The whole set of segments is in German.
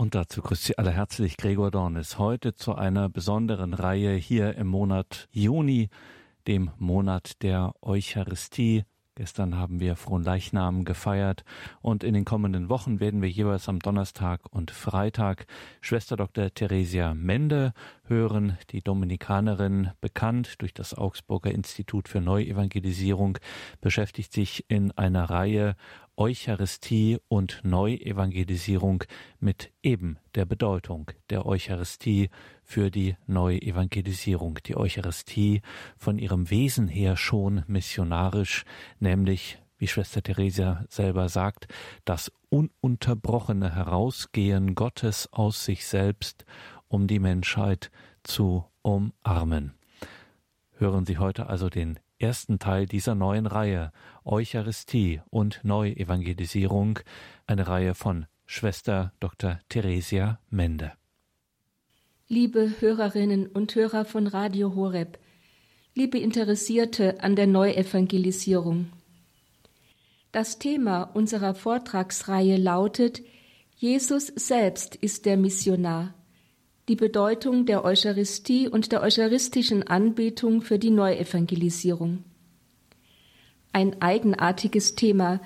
Und dazu grüßt Sie alle herzlich Gregor Dornis. Heute zu einer besonderen Reihe hier im Monat Juni, dem Monat der Eucharistie. Gestern haben wir Fronleichnam gefeiert und in den kommenden Wochen werden wir jeweils am Donnerstag und Freitag Schwester Dr. Theresia Mende hören, die Dominikanerin, bekannt durch das Augsburger Institut für Neuevangelisierung, beschäftigt sich in einer Reihe Eucharistie und Neuevangelisierung mit eben der Bedeutung der Eucharistie für die Neuevangelisierung. Die Eucharistie von ihrem Wesen her schon missionarisch, nämlich wie Schwester Theresia selber sagt, das ununterbrochene Herausgehen Gottes aus sich selbst, um die Menschheit zu umarmen. Hören Sie heute also den ersten Teil dieser neuen Reihe Eucharistie und Neuevangelisierung, eine Reihe von Schwester Dr. Theresia Mende. Liebe Hörerinnen und Hörer von Radio Horeb, liebe Interessierte an der Neuevangelisierung. Das Thema unserer Vortragsreihe lautet Jesus selbst ist der Missionar die Bedeutung der Eucharistie und der eucharistischen Anbetung für die Neuevangelisierung. Ein eigenartiges Thema,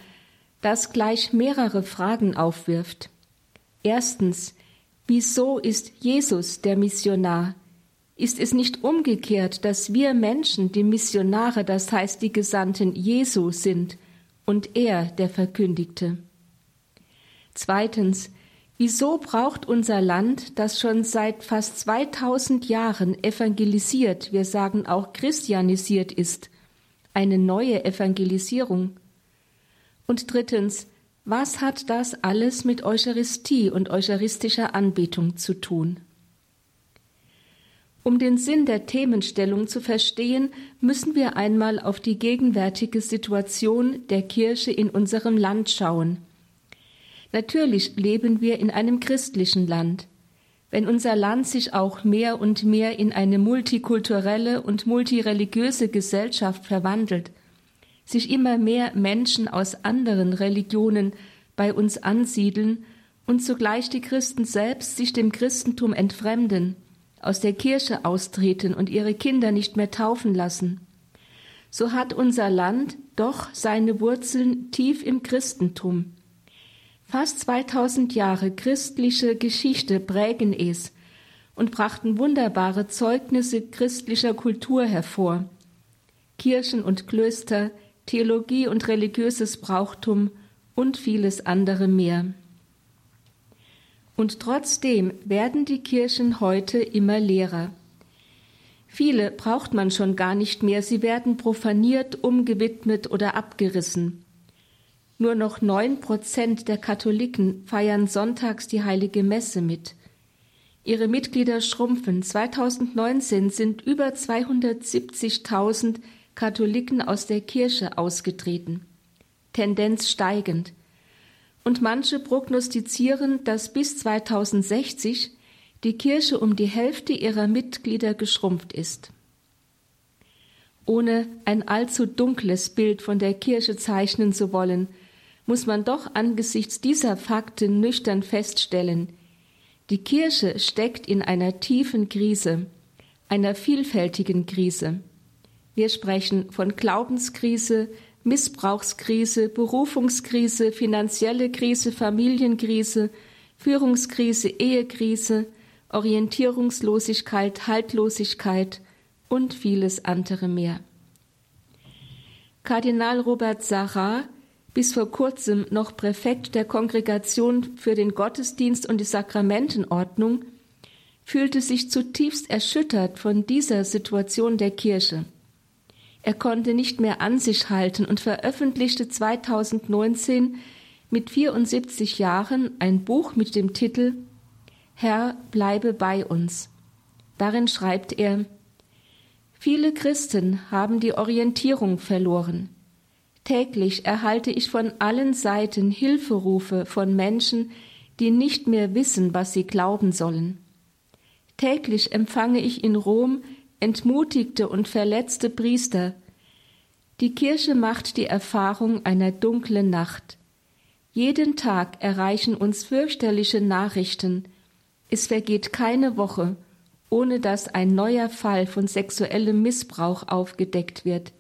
das gleich mehrere Fragen aufwirft. Erstens, wieso ist Jesus der Missionar? Ist es nicht umgekehrt, dass wir Menschen die Missionare, das heißt die Gesandten Jesu sind und er der Verkündigte? Zweitens, Wieso braucht unser Land, das schon seit fast 2000 Jahren evangelisiert, wir sagen auch christianisiert ist, eine neue Evangelisierung? Und drittens, was hat das alles mit Eucharistie und eucharistischer Anbetung zu tun? Um den Sinn der Themenstellung zu verstehen, müssen wir einmal auf die gegenwärtige Situation der Kirche in unserem Land schauen – Natürlich leben wir in einem christlichen Land. Wenn unser Land sich auch mehr und mehr in eine multikulturelle und multireligiöse Gesellschaft verwandelt, sich immer mehr Menschen aus anderen Religionen bei uns ansiedeln und zugleich die Christen selbst sich dem Christentum entfremden, aus der Kirche austreten und ihre Kinder nicht mehr taufen lassen, so hat unser Land doch seine Wurzeln tief im Christentum. Fast 2000 Jahre christliche Geschichte prägen es und brachten wunderbare Zeugnisse christlicher Kultur hervor. Kirchen und Klöster, Theologie und religiöses Brauchtum und vieles andere mehr. Und trotzdem werden die Kirchen heute immer leerer. Viele braucht man schon gar nicht mehr, sie werden profaniert, umgewidmet oder abgerissen. Nur noch neun Prozent der Katholiken feiern sonntags die heilige Messe mit. Ihre Mitglieder schrumpfen. 2019 sind über 270.000 Katholiken aus der Kirche ausgetreten. Tendenz steigend. Und manche prognostizieren, dass bis 2060 die Kirche um die Hälfte ihrer Mitglieder geschrumpft ist. Ohne ein allzu dunkles Bild von der Kirche zeichnen zu wollen, muss man doch angesichts dieser Fakten nüchtern feststellen, die Kirche steckt in einer tiefen Krise, einer vielfältigen Krise. Wir sprechen von Glaubenskrise, Missbrauchskrise, Berufungskrise, finanzielle Krise, Familienkrise, Führungskrise, Ehekrise, Orientierungslosigkeit, Haltlosigkeit und vieles andere mehr. Kardinal Robert Sarah bis vor kurzem noch Präfekt der Kongregation für den Gottesdienst und die Sakramentenordnung, fühlte sich zutiefst erschüttert von dieser Situation der Kirche. Er konnte nicht mehr an sich halten und veröffentlichte 2019 mit 74 Jahren ein Buch mit dem Titel Herr, bleibe bei uns. Darin schreibt er Viele Christen haben die Orientierung verloren. Täglich erhalte ich von allen Seiten Hilferufe von Menschen, die nicht mehr wissen, was sie glauben sollen. Täglich empfange ich in Rom entmutigte und verletzte Priester. Die Kirche macht die Erfahrung einer dunklen Nacht. Jeden Tag erreichen uns fürchterliche Nachrichten. Es vergeht keine Woche, ohne dass ein neuer Fall von sexuellem Missbrauch aufgedeckt wird.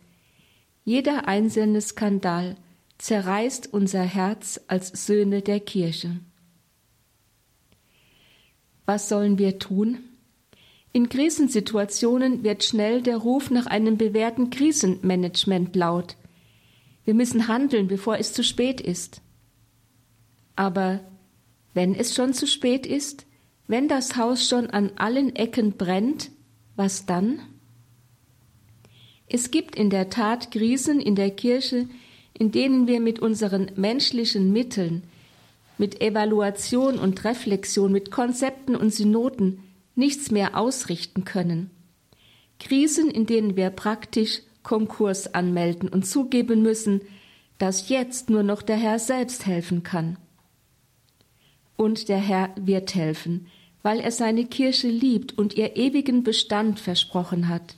Jeder einzelne Skandal zerreißt unser Herz als Söhne der Kirche. Was sollen wir tun? In Krisensituationen wird schnell der Ruf nach einem bewährten Krisenmanagement laut. Wir müssen handeln, bevor es zu spät ist. Aber wenn es schon zu spät ist, wenn das Haus schon an allen Ecken brennt, was dann? Es gibt in der Tat Krisen in der Kirche, in denen wir mit unseren menschlichen Mitteln, mit Evaluation und Reflexion, mit Konzepten und Synoden nichts mehr ausrichten können. Krisen, in denen wir praktisch Konkurs anmelden und zugeben müssen, dass jetzt nur noch der Herr selbst helfen kann. Und der Herr wird helfen, weil er seine Kirche liebt und ihr ewigen Bestand versprochen hat.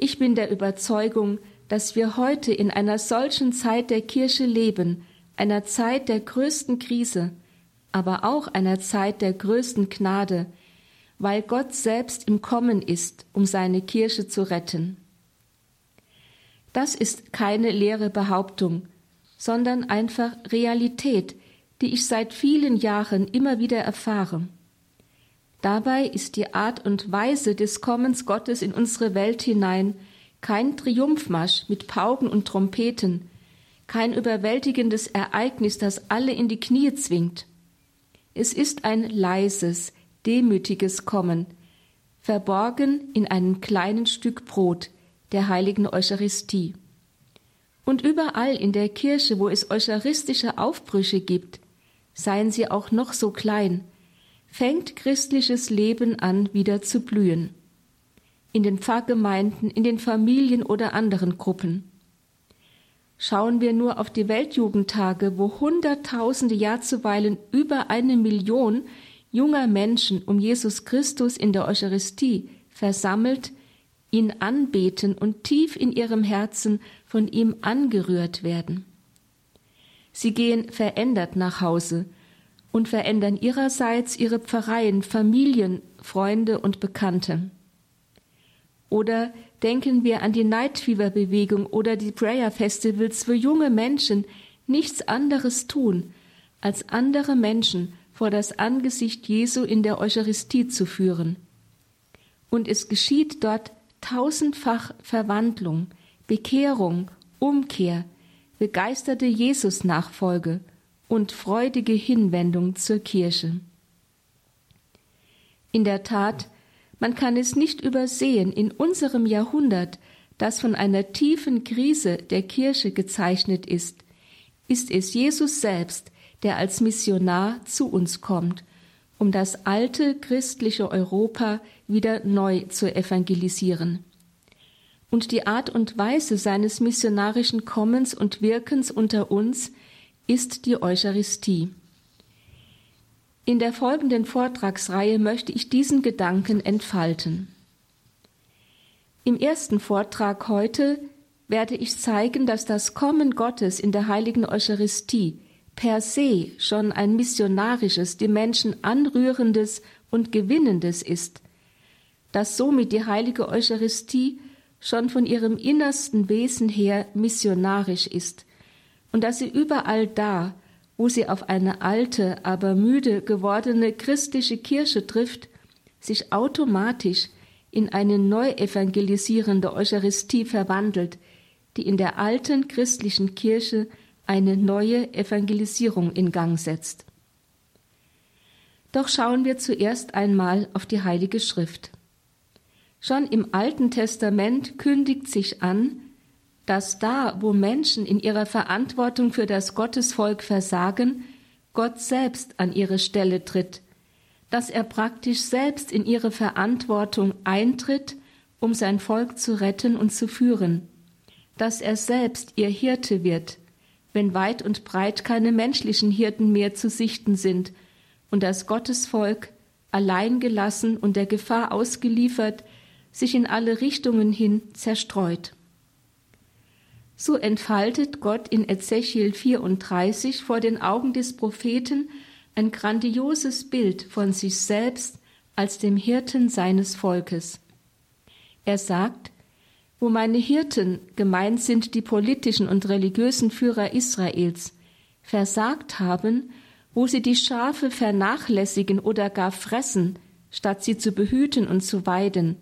Ich bin der Überzeugung, dass wir heute in einer solchen Zeit der Kirche leben, einer Zeit der größten Krise, aber auch einer Zeit der größten Gnade, weil Gott selbst im Kommen ist, um seine Kirche zu retten. Das ist keine leere Behauptung, sondern einfach Realität, die ich seit vielen Jahren immer wieder erfahre. Dabei ist die Art und Weise des Kommens Gottes in unsere Welt hinein kein Triumphmarsch mit Pauken und Trompeten, kein überwältigendes Ereignis, das alle in die Knie zwingt. Es ist ein leises, demütiges Kommen, verborgen in einem kleinen Stück Brot der heiligen Eucharistie. Und überall in der Kirche, wo es eucharistische Aufbrüche gibt, seien sie auch noch so klein, fängt christliches Leben an, wieder zu blühen. In den Pfarrgemeinden, in den Familien oder anderen Gruppen. Schauen wir nur auf die Weltjugendtage, wo Hunderttausende, ja zuweilen über eine Million junger Menschen um Jesus Christus in der Eucharistie versammelt, ihn anbeten und tief in ihrem Herzen von ihm angerührt werden. Sie gehen verändert nach Hause und verändern ihrerseits ihre Pfarreien, Familien, Freunde und Bekannte. Oder denken wir an die Night Fever Bewegung oder die Prayer Festivals, wo junge Menschen nichts anderes tun, als andere Menschen vor das Angesicht Jesu in der Eucharistie zu führen. Und es geschieht dort tausendfach Verwandlung, Bekehrung, Umkehr, begeisterte Jesus-Nachfolge und freudige Hinwendung zur Kirche. In der Tat, man kann es nicht übersehen, in unserem Jahrhundert, das von einer tiefen Krise der Kirche gezeichnet ist, ist es Jesus selbst, der als Missionar zu uns kommt, um das alte christliche Europa wieder neu zu evangelisieren. Und die Art und Weise seines missionarischen Kommens und Wirkens unter uns ist die Eucharistie. In der folgenden Vortragsreihe möchte ich diesen Gedanken entfalten. Im ersten Vortrag heute werde ich zeigen, dass das Kommen Gottes in der heiligen Eucharistie per se schon ein missionarisches, die Menschen anrührendes und gewinnendes ist, dass somit die heilige Eucharistie schon von ihrem innersten Wesen her missionarisch ist und dass sie überall da, wo sie auf eine alte, aber müde gewordene christliche Kirche trifft, sich automatisch in eine neu evangelisierende Eucharistie verwandelt, die in der alten christlichen Kirche eine neue Evangelisierung in Gang setzt. Doch schauen wir zuerst einmal auf die Heilige Schrift. Schon im Alten Testament kündigt sich an, dass da, wo Menschen in ihrer Verantwortung für das Gottesvolk versagen, Gott selbst an ihre Stelle tritt, dass er praktisch selbst in ihre Verantwortung eintritt, um sein Volk zu retten und zu führen, dass er selbst ihr Hirte wird, wenn weit und breit keine menschlichen Hirten mehr zu sichten sind und das Gottesvolk, allein gelassen und der Gefahr ausgeliefert, sich in alle Richtungen hin zerstreut. So entfaltet Gott in Ezechiel 34 vor den Augen des Propheten ein grandioses Bild von sich selbst als dem Hirten seines Volkes. Er sagt, wo meine Hirten, gemeint sind die politischen und religiösen Führer Israels, versagt haben, wo sie die Schafe vernachlässigen oder gar fressen, statt sie zu behüten und zu weiden,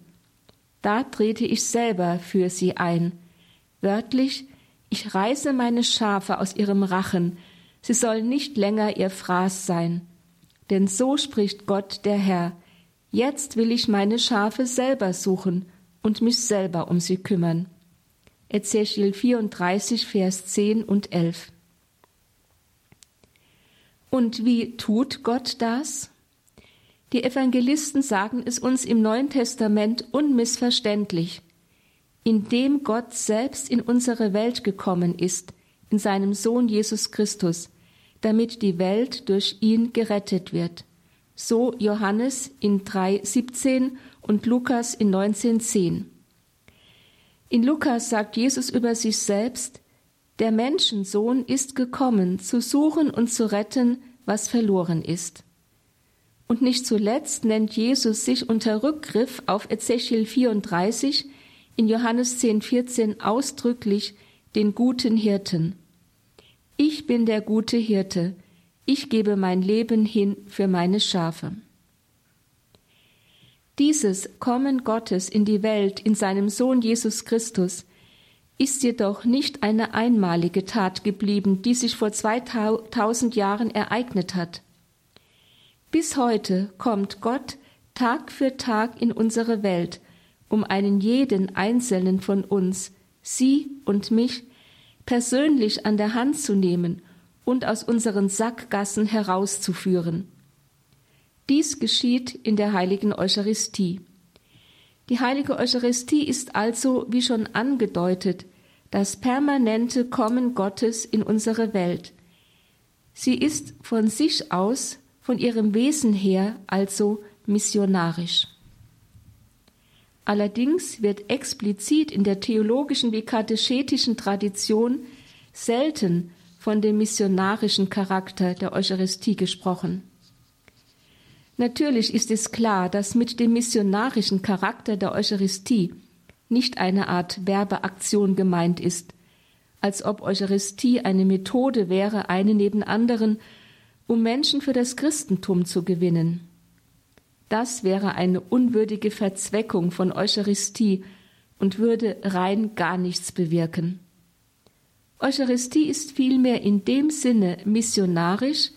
da trete ich selber für sie ein. Wörtlich, ich reiße meine Schafe aus ihrem Rachen, sie sollen nicht länger ihr Fraß sein. Denn so spricht Gott der Herr, jetzt will ich meine Schafe selber suchen und mich selber um sie kümmern. Ezechiel 34, Vers 10 und 11. Und wie tut Gott das? Die Evangelisten sagen es uns im Neuen Testament unmissverständlich. Indem Gott selbst in unsere Welt gekommen ist, in seinem Sohn Jesus Christus, damit die Welt durch ihn gerettet wird. So Johannes in 3,17 und Lukas in 19,10. In Lukas sagt Jesus über sich selbst, der Menschensohn ist gekommen, zu suchen und zu retten, was verloren ist. Und nicht zuletzt nennt Jesus sich unter Rückgriff auf Ezechiel 34 in Johannes 10, 14 ausdrücklich den guten Hirten. Ich bin der gute Hirte, ich gebe mein Leben hin für meine Schafe. Dieses Kommen Gottes in die Welt in seinem Sohn Jesus Christus ist jedoch nicht eine einmalige Tat geblieben, die sich vor 2000 Jahren ereignet hat. Bis heute kommt Gott Tag für Tag in unsere Welt, um einen jeden einzelnen von uns, Sie und mich, persönlich an der Hand zu nehmen und aus unseren Sackgassen herauszuführen. Dies geschieht in der heiligen Eucharistie. Die heilige Eucharistie ist also, wie schon angedeutet, das permanente Kommen Gottes in unsere Welt. Sie ist von sich aus, von ihrem Wesen her also missionarisch. Allerdings wird explizit in der theologischen wie katechetischen Tradition selten von dem missionarischen Charakter der Eucharistie gesprochen. Natürlich ist es klar, dass mit dem missionarischen Charakter der Eucharistie nicht eine Art Werbeaktion gemeint ist, als ob Eucharistie eine Methode wäre, eine neben anderen, um Menschen für das Christentum zu gewinnen. Das wäre eine unwürdige Verzweckung von Eucharistie und würde rein gar nichts bewirken. Eucharistie ist vielmehr in dem Sinne missionarisch,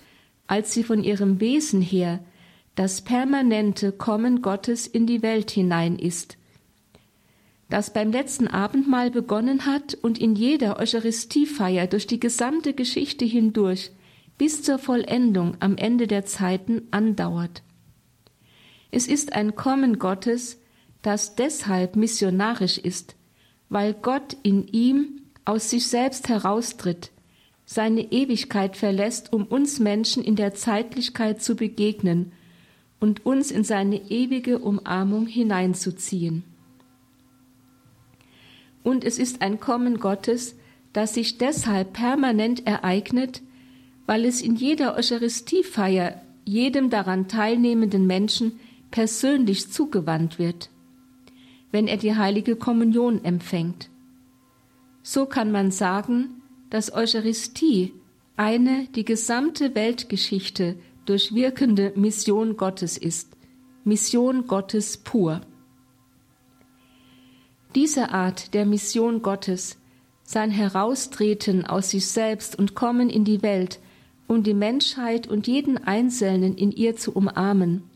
als sie von ihrem Wesen her das permanente Kommen Gottes in die Welt hinein ist, das beim letzten Abendmahl begonnen hat und in jeder Eucharistiefeier durch die gesamte Geschichte hindurch bis zur Vollendung am Ende der Zeiten andauert. Es ist ein Kommen Gottes, das deshalb missionarisch ist, weil Gott in ihm aus sich selbst heraustritt, seine Ewigkeit verlässt, um uns Menschen in der Zeitlichkeit zu begegnen und uns in seine ewige Umarmung hineinzuziehen. Und es ist ein Kommen Gottes, das sich deshalb permanent ereignet, weil es in jeder Eucharistiefeier jedem daran teilnehmenden Menschen persönlich zugewandt wird, wenn er die heilige Kommunion empfängt. So kann man sagen, dass Eucharistie eine die gesamte Weltgeschichte durchwirkende Mission Gottes ist, Mission Gottes pur. Diese Art der Mission Gottes, sein Heraustreten aus sich selbst und Kommen in die Welt, um die Menschheit und jeden Einzelnen in ihr zu umarmen,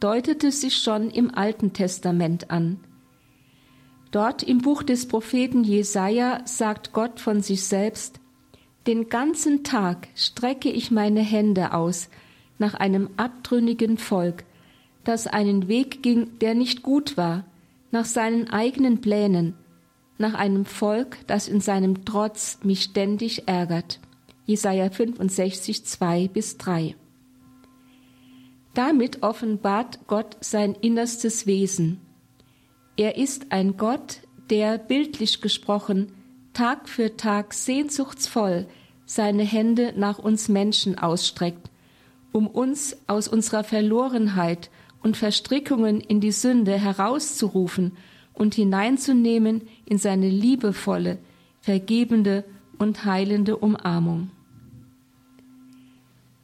deutete sich schon im Alten Testament an. Dort im Buch des Propheten Jesaja sagt Gott von sich selbst: Den ganzen Tag strecke ich meine Hände aus nach einem abtrünnigen Volk, das einen Weg ging, der nicht gut war, nach seinen eigenen Plänen, nach einem Volk, das in seinem Trotz mich ständig ärgert. Jesaja 65, 2 bis 3. Damit offenbart Gott sein innerstes Wesen. Er ist ein Gott, der, bildlich gesprochen, Tag für Tag sehnsuchtsvoll seine Hände nach uns Menschen ausstreckt, um uns aus unserer Verlorenheit und Verstrickungen in die Sünde herauszurufen und hineinzunehmen in seine liebevolle, vergebende und heilende Umarmung.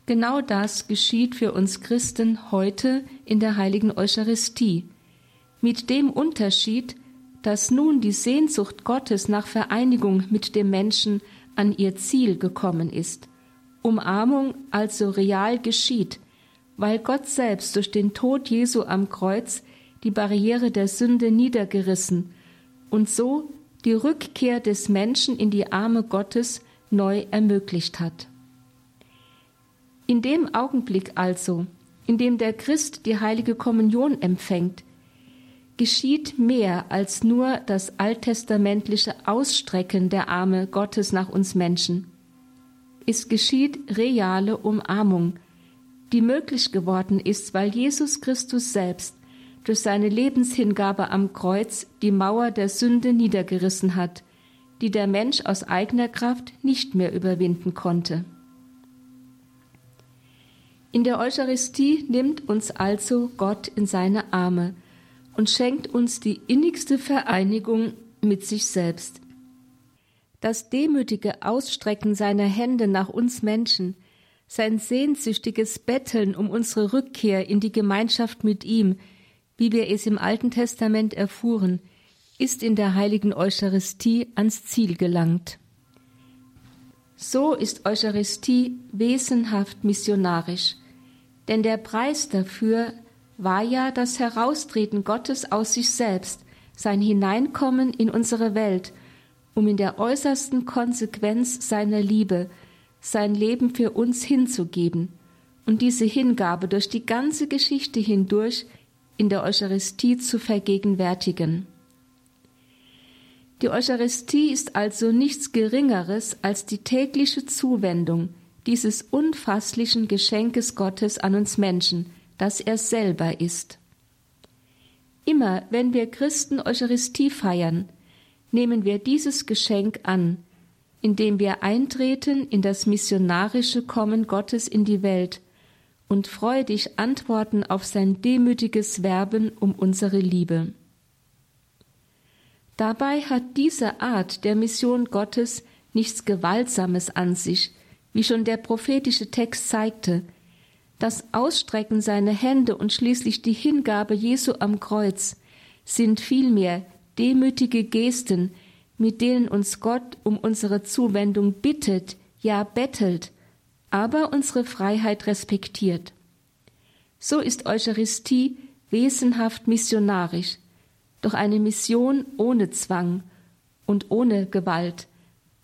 Genau das geschieht für uns Christen heute in der heiligen Eucharistie, mit dem Unterschied, dass nun die Sehnsucht Gottes nach Vereinigung mit dem Menschen an ihr Ziel gekommen ist. Umarmung also real geschieht, weil Gott selbst durch den Tod Jesu am Kreuz die Barriere der Sünde niedergerissen und so die Rückkehr des Menschen in die Arme Gottes neu ermöglicht hat. In dem Augenblick also, in dem der Christ die heilige Kommunion empfängt, geschieht mehr als nur das alttestamentliche Ausstrecken der Arme Gottes nach uns Menschen. Es geschieht reale Umarmung, die möglich geworden ist, weil Jesus Christus selbst durch seine Lebenshingabe am Kreuz die Mauer der Sünde niedergerissen hat, die der Mensch aus eigener Kraft nicht mehr überwinden konnte. In der Eucharistie nimmt uns also Gott in seine Arme und schenkt uns die innigste Vereinigung mit sich selbst. Das demütige Ausstrecken seiner Hände nach uns Menschen, sein sehnsüchtiges Betteln um unsere Rückkehr in die Gemeinschaft mit ihm, wie wir es im Alten Testament erfuhren, ist in der heiligen Eucharistie ans Ziel gelangt. So ist Eucharistie wesenhaft missionarisch, denn der Preis dafür war ja das Heraustreten Gottes aus sich selbst, sein Hineinkommen in unsere Welt, um in der äußersten Konsequenz seiner Liebe sein Leben für uns hinzugeben und diese Hingabe durch die ganze Geschichte hindurch in der Eucharistie zu vergegenwärtigen. Die Eucharistie ist also nichts Geringeres als die tägliche Zuwendung dieses unfasslichen Geschenkes Gottes an uns Menschen, das er selber ist. Immer wenn wir Christen Eucharistie feiern, nehmen wir dieses Geschenk an, indem wir eintreten in das missionarische Kommen Gottes in die Welt und freudig antworten auf sein demütiges Werben um unsere Liebe. Dabei hat diese Art der Mission Gottes nichts Gewaltsames an sich, wie schon der prophetische Text zeigte. Das Ausstrecken seiner Hände und schließlich die Hingabe Jesu am Kreuz sind vielmehr demütige Gesten, mit denen uns Gott um unsere Zuwendung bittet, ja bettelt, aber unsere Freiheit respektiert. So ist Eucharistie wesenhaft missionarisch, doch eine Mission ohne Zwang und ohne Gewalt,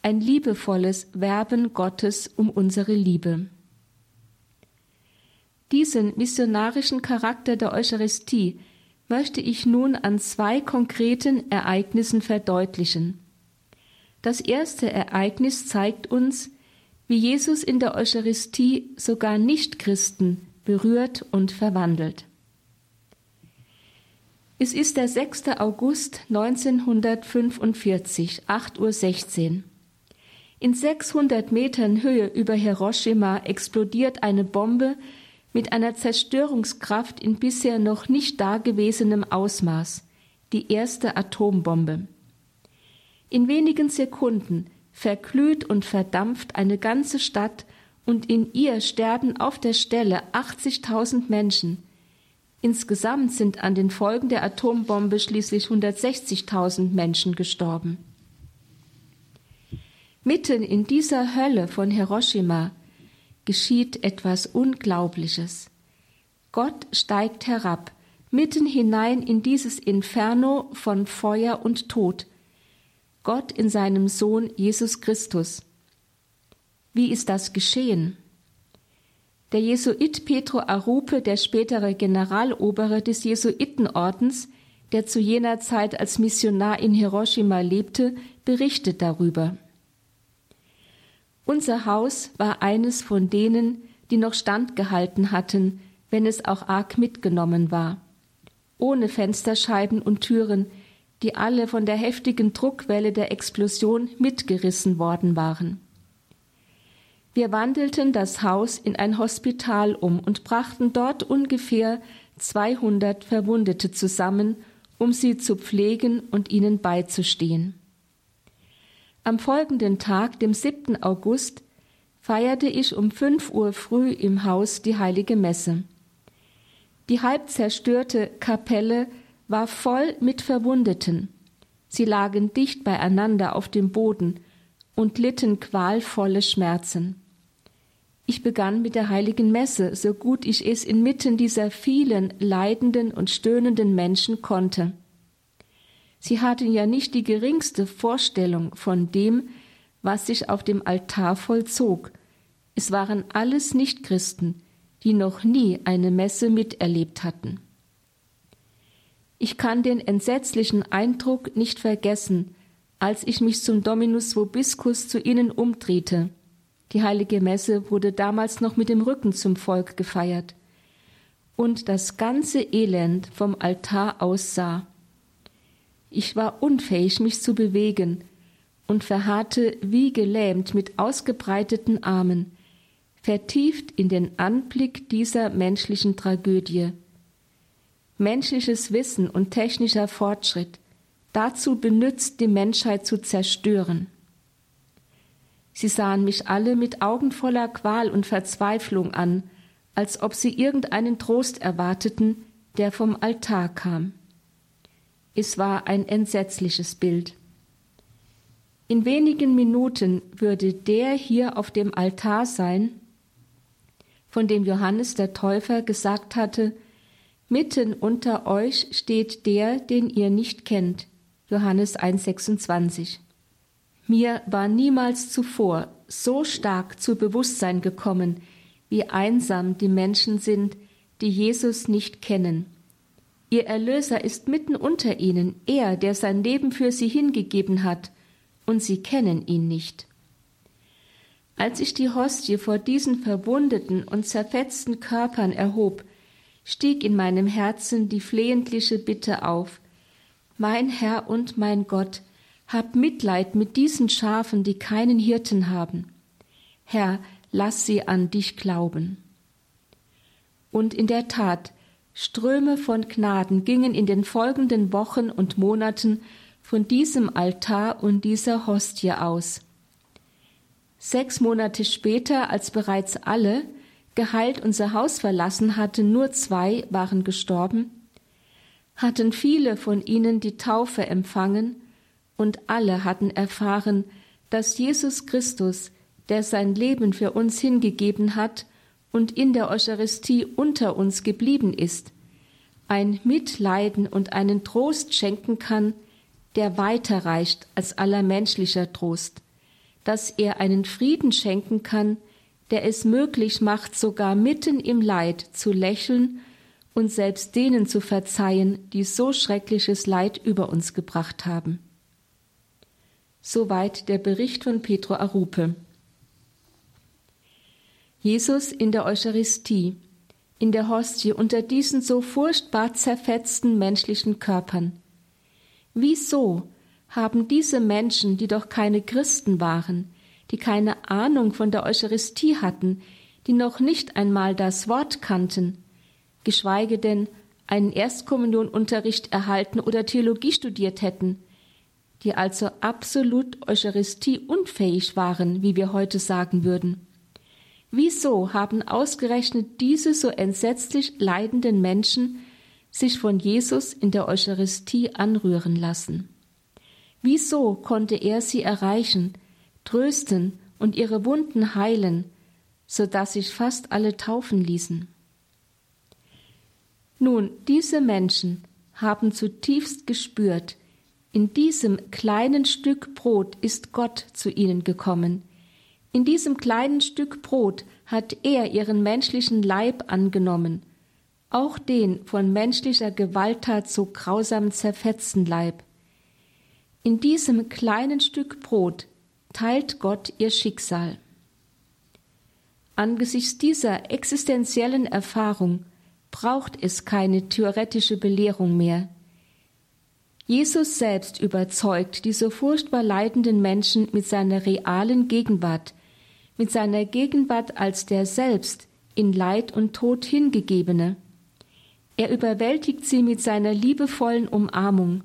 ein liebevolles Werben Gottes um unsere Liebe. Diesen missionarischen Charakter der Eucharistie möchte ich nun an zwei konkreten Ereignissen verdeutlichen. Das erste Ereignis zeigt uns, wie Jesus in der Eucharistie sogar Nichtchristen berührt und verwandelt. Es ist der 6. August 1945, 8.16 Uhr. In 600 Metern Höhe über Hiroshima explodiert eine Bombe mit einer Zerstörungskraft in bisher noch nicht dagewesenem Ausmaß, die erste Atombombe. In wenigen Sekunden verglüht und verdampft eine ganze Stadt und in ihr sterben auf der Stelle 80.000 Menschen. Insgesamt sind an den Folgen der Atombombe schließlich 160.000 Menschen gestorben. Mitten in dieser Hölle von Hiroshima geschieht etwas Unglaubliches. Gott steigt herab, mitten hinein in dieses Inferno von Feuer und Tod. Gott in seinem Sohn Jesus Christus. Wie ist das geschehen? Der Jesuit Petro Arupe, der spätere Generalobere des Jesuitenordens, der zu jener Zeit als Missionar in Hiroshima lebte, berichtet darüber. Unser Haus war eines von denen, die noch standgehalten hatten, wenn es auch arg mitgenommen war. Ohne Fensterscheiben und Türen, die alle von der heftigen Druckwelle der Explosion mitgerissen worden waren. Wir wandelten das Haus in ein Hospital um und brachten dort ungefähr 200 Verwundete zusammen, um sie zu pflegen und ihnen beizustehen. Am folgenden Tag, dem 7. August, feierte ich um fünf Uhr früh im Haus die heilige Messe. Die halb zerstörte Kapelle war voll mit Verwundeten. Sie lagen dicht beieinander auf dem Boden und litten qualvolle Schmerzen. Ich begann mit der heiligen Messe, so gut ich es inmitten dieser vielen leidenden und stöhnenden Menschen konnte. Sie hatten ja nicht die geringste Vorstellung von dem, was sich auf dem Altar vollzog. Es waren alles Nichtchristen, die noch nie eine Messe miterlebt hatten. Ich kann den entsetzlichen Eindruck nicht vergessen, als ich mich zum Dominus Vobiscus zu ihnen umdrehte. Die heilige Messe wurde damals noch mit dem Rücken zum Volk gefeiert. Und das ganze Elend vom Altar aus sah. Ich war unfähig, mich zu bewegen und verharrte wie gelähmt mit ausgebreiteten Armen, vertieft in den Anblick dieser menschlichen Tragödie. Menschliches Wissen und technischer Fortschritt dazu benützt, die Menschheit zu zerstören. Sie sahen mich alle mit Augen voller Qual und Verzweiflung an, als ob sie irgendeinen Trost erwarteten, der vom Altar kam. Es war ein entsetzliches Bild. In wenigen Minuten würde der hier auf dem Altar sein, von dem Johannes der Täufer gesagt hatte, Mitten unter euch steht der, den ihr nicht kennt. Johannes 1,26. Mir war niemals zuvor so stark zu Bewusstsein gekommen, wie einsam die Menschen sind, die Jesus nicht kennen. Ihr Erlöser ist mitten unter ihnen, er, der sein Leben für sie hingegeben hat, und sie kennen ihn nicht. Als ich die Hostie vor diesen verwundeten und zerfetzten Körpern erhob, stieg in meinem Herzen die flehentliche Bitte auf Mein Herr und mein Gott, hab Mitleid mit diesen Schafen, die keinen Hirten haben. Herr, lass sie an dich glauben. Und in der Tat, Ströme von Gnaden gingen in den folgenden Wochen und Monaten von diesem Altar und dieser Hostie aus. Sechs Monate später, als bereits alle geheilt unser Haus verlassen hatten, nur zwei waren gestorben, hatten viele von ihnen die Taufe empfangen und alle hatten erfahren, dass Jesus Christus, der sein Leben für uns hingegeben hat, und in der Eucharistie unter uns geblieben ist, ein Mitleiden und einen Trost schenken kann, der weiter reicht als aller menschlicher Trost, dass er einen Frieden schenken kann, der es möglich macht, sogar mitten im Leid zu lächeln und selbst denen zu verzeihen, die so schreckliches Leid über uns gebracht haben. Soweit der Bericht von Petro Arupe. Jesus in der Eucharistie, in der Hostie unter diesen so furchtbar zerfetzten menschlichen Körpern. Wieso haben diese Menschen, die doch keine Christen waren, die keine Ahnung von der Eucharistie hatten, die noch nicht einmal das Wort kannten, geschweige denn einen Erstkommunionunterricht erhalten oder Theologie studiert hätten, die also absolut Eucharistie unfähig waren, wie wir heute sagen würden. Wieso haben ausgerechnet diese so entsetzlich leidenden Menschen sich von Jesus in der Eucharistie anrühren lassen? Wieso konnte er sie erreichen, trösten und ihre Wunden heilen, so dass sich fast alle taufen ließen? Nun, diese Menschen haben zutiefst gespürt, in diesem kleinen Stück Brot ist Gott zu ihnen gekommen, in diesem kleinen Stück Brot hat er ihren menschlichen Leib angenommen, auch den von menschlicher Gewalttat so grausam zerfetzten Leib. In diesem kleinen Stück Brot teilt Gott ihr Schicksal. Angesichts dieser existenziellen Erfahrung braucht es keine theoretische Belehrung mehr. Jesus selbst überzeugt die so furchtbar leidenden Menschen mit seiner realen Gegenwart, mit seiner Gegenwart als der selbst in Leid und Tod hingegebene. Er überwältigt sie mit seiner liebevollen Umarmung,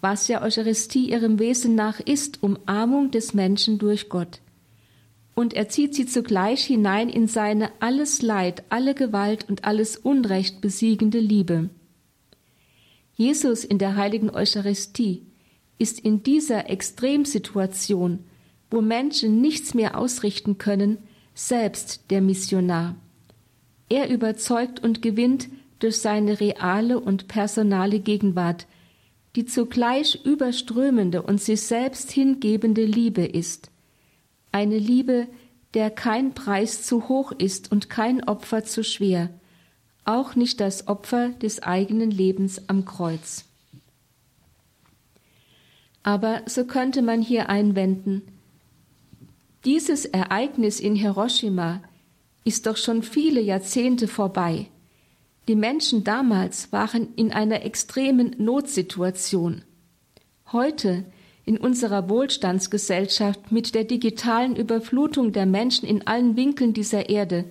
was ja Eucharistie ihrem Wesen nach ist, Umarmung des Menschen durch Gott. Und er zieht sie zugleich hinein in seine alles Leid, alle Gewalt und alles Unrecht besiegende Liebe. Jesus in der heiligen Eucharistie ist in dieser Extremsituation, wo Menschen nichts mehr ausrichten können, selbst der Missionar. Er überzeugt und gewinnt durch seine reale und personale Gegenwart, die zugleich überströmende und sich selbst hingebende Liebe ist. Eine Liebe, der kein Preis zu hoch ist und kein Opfer zu schwer, auch nicht das Opfer des eigenen Lebens am Kreuz. Aber so könnte man hier einwenden, dieses Ereignis in Hiroshima ist doch schon viele Jahrzehnte vorbei. Die Menschen damals waren in einer extremen Notsituation. Heute, in unserer Wohlstandsgesellschaft mit der digitalen Überflutung der Menschen in allen Winkeln dieser Erde,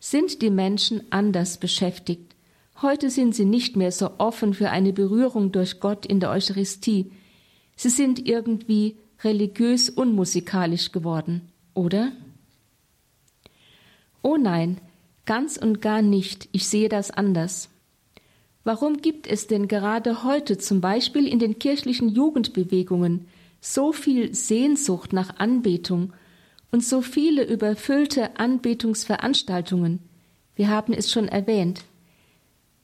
sind die Menschen anders beschäftigt. Heute sind sie nicht mehr so offen für eine Berührung durch Gott in der Eucharistie. Sie sind irgendwie religiös unmusikalisch geworden, oder? Oh nein, ganz und gar nicht, ich sehe das anders. Warum gibt es denn gerade heute zum Beispiel in den kirchlichen Jugendbewegungen so viel Sehnsucht nach Anbetung und so viele überfüllte Anbetungsveranstaltungen, wir haben es schon erwähnt,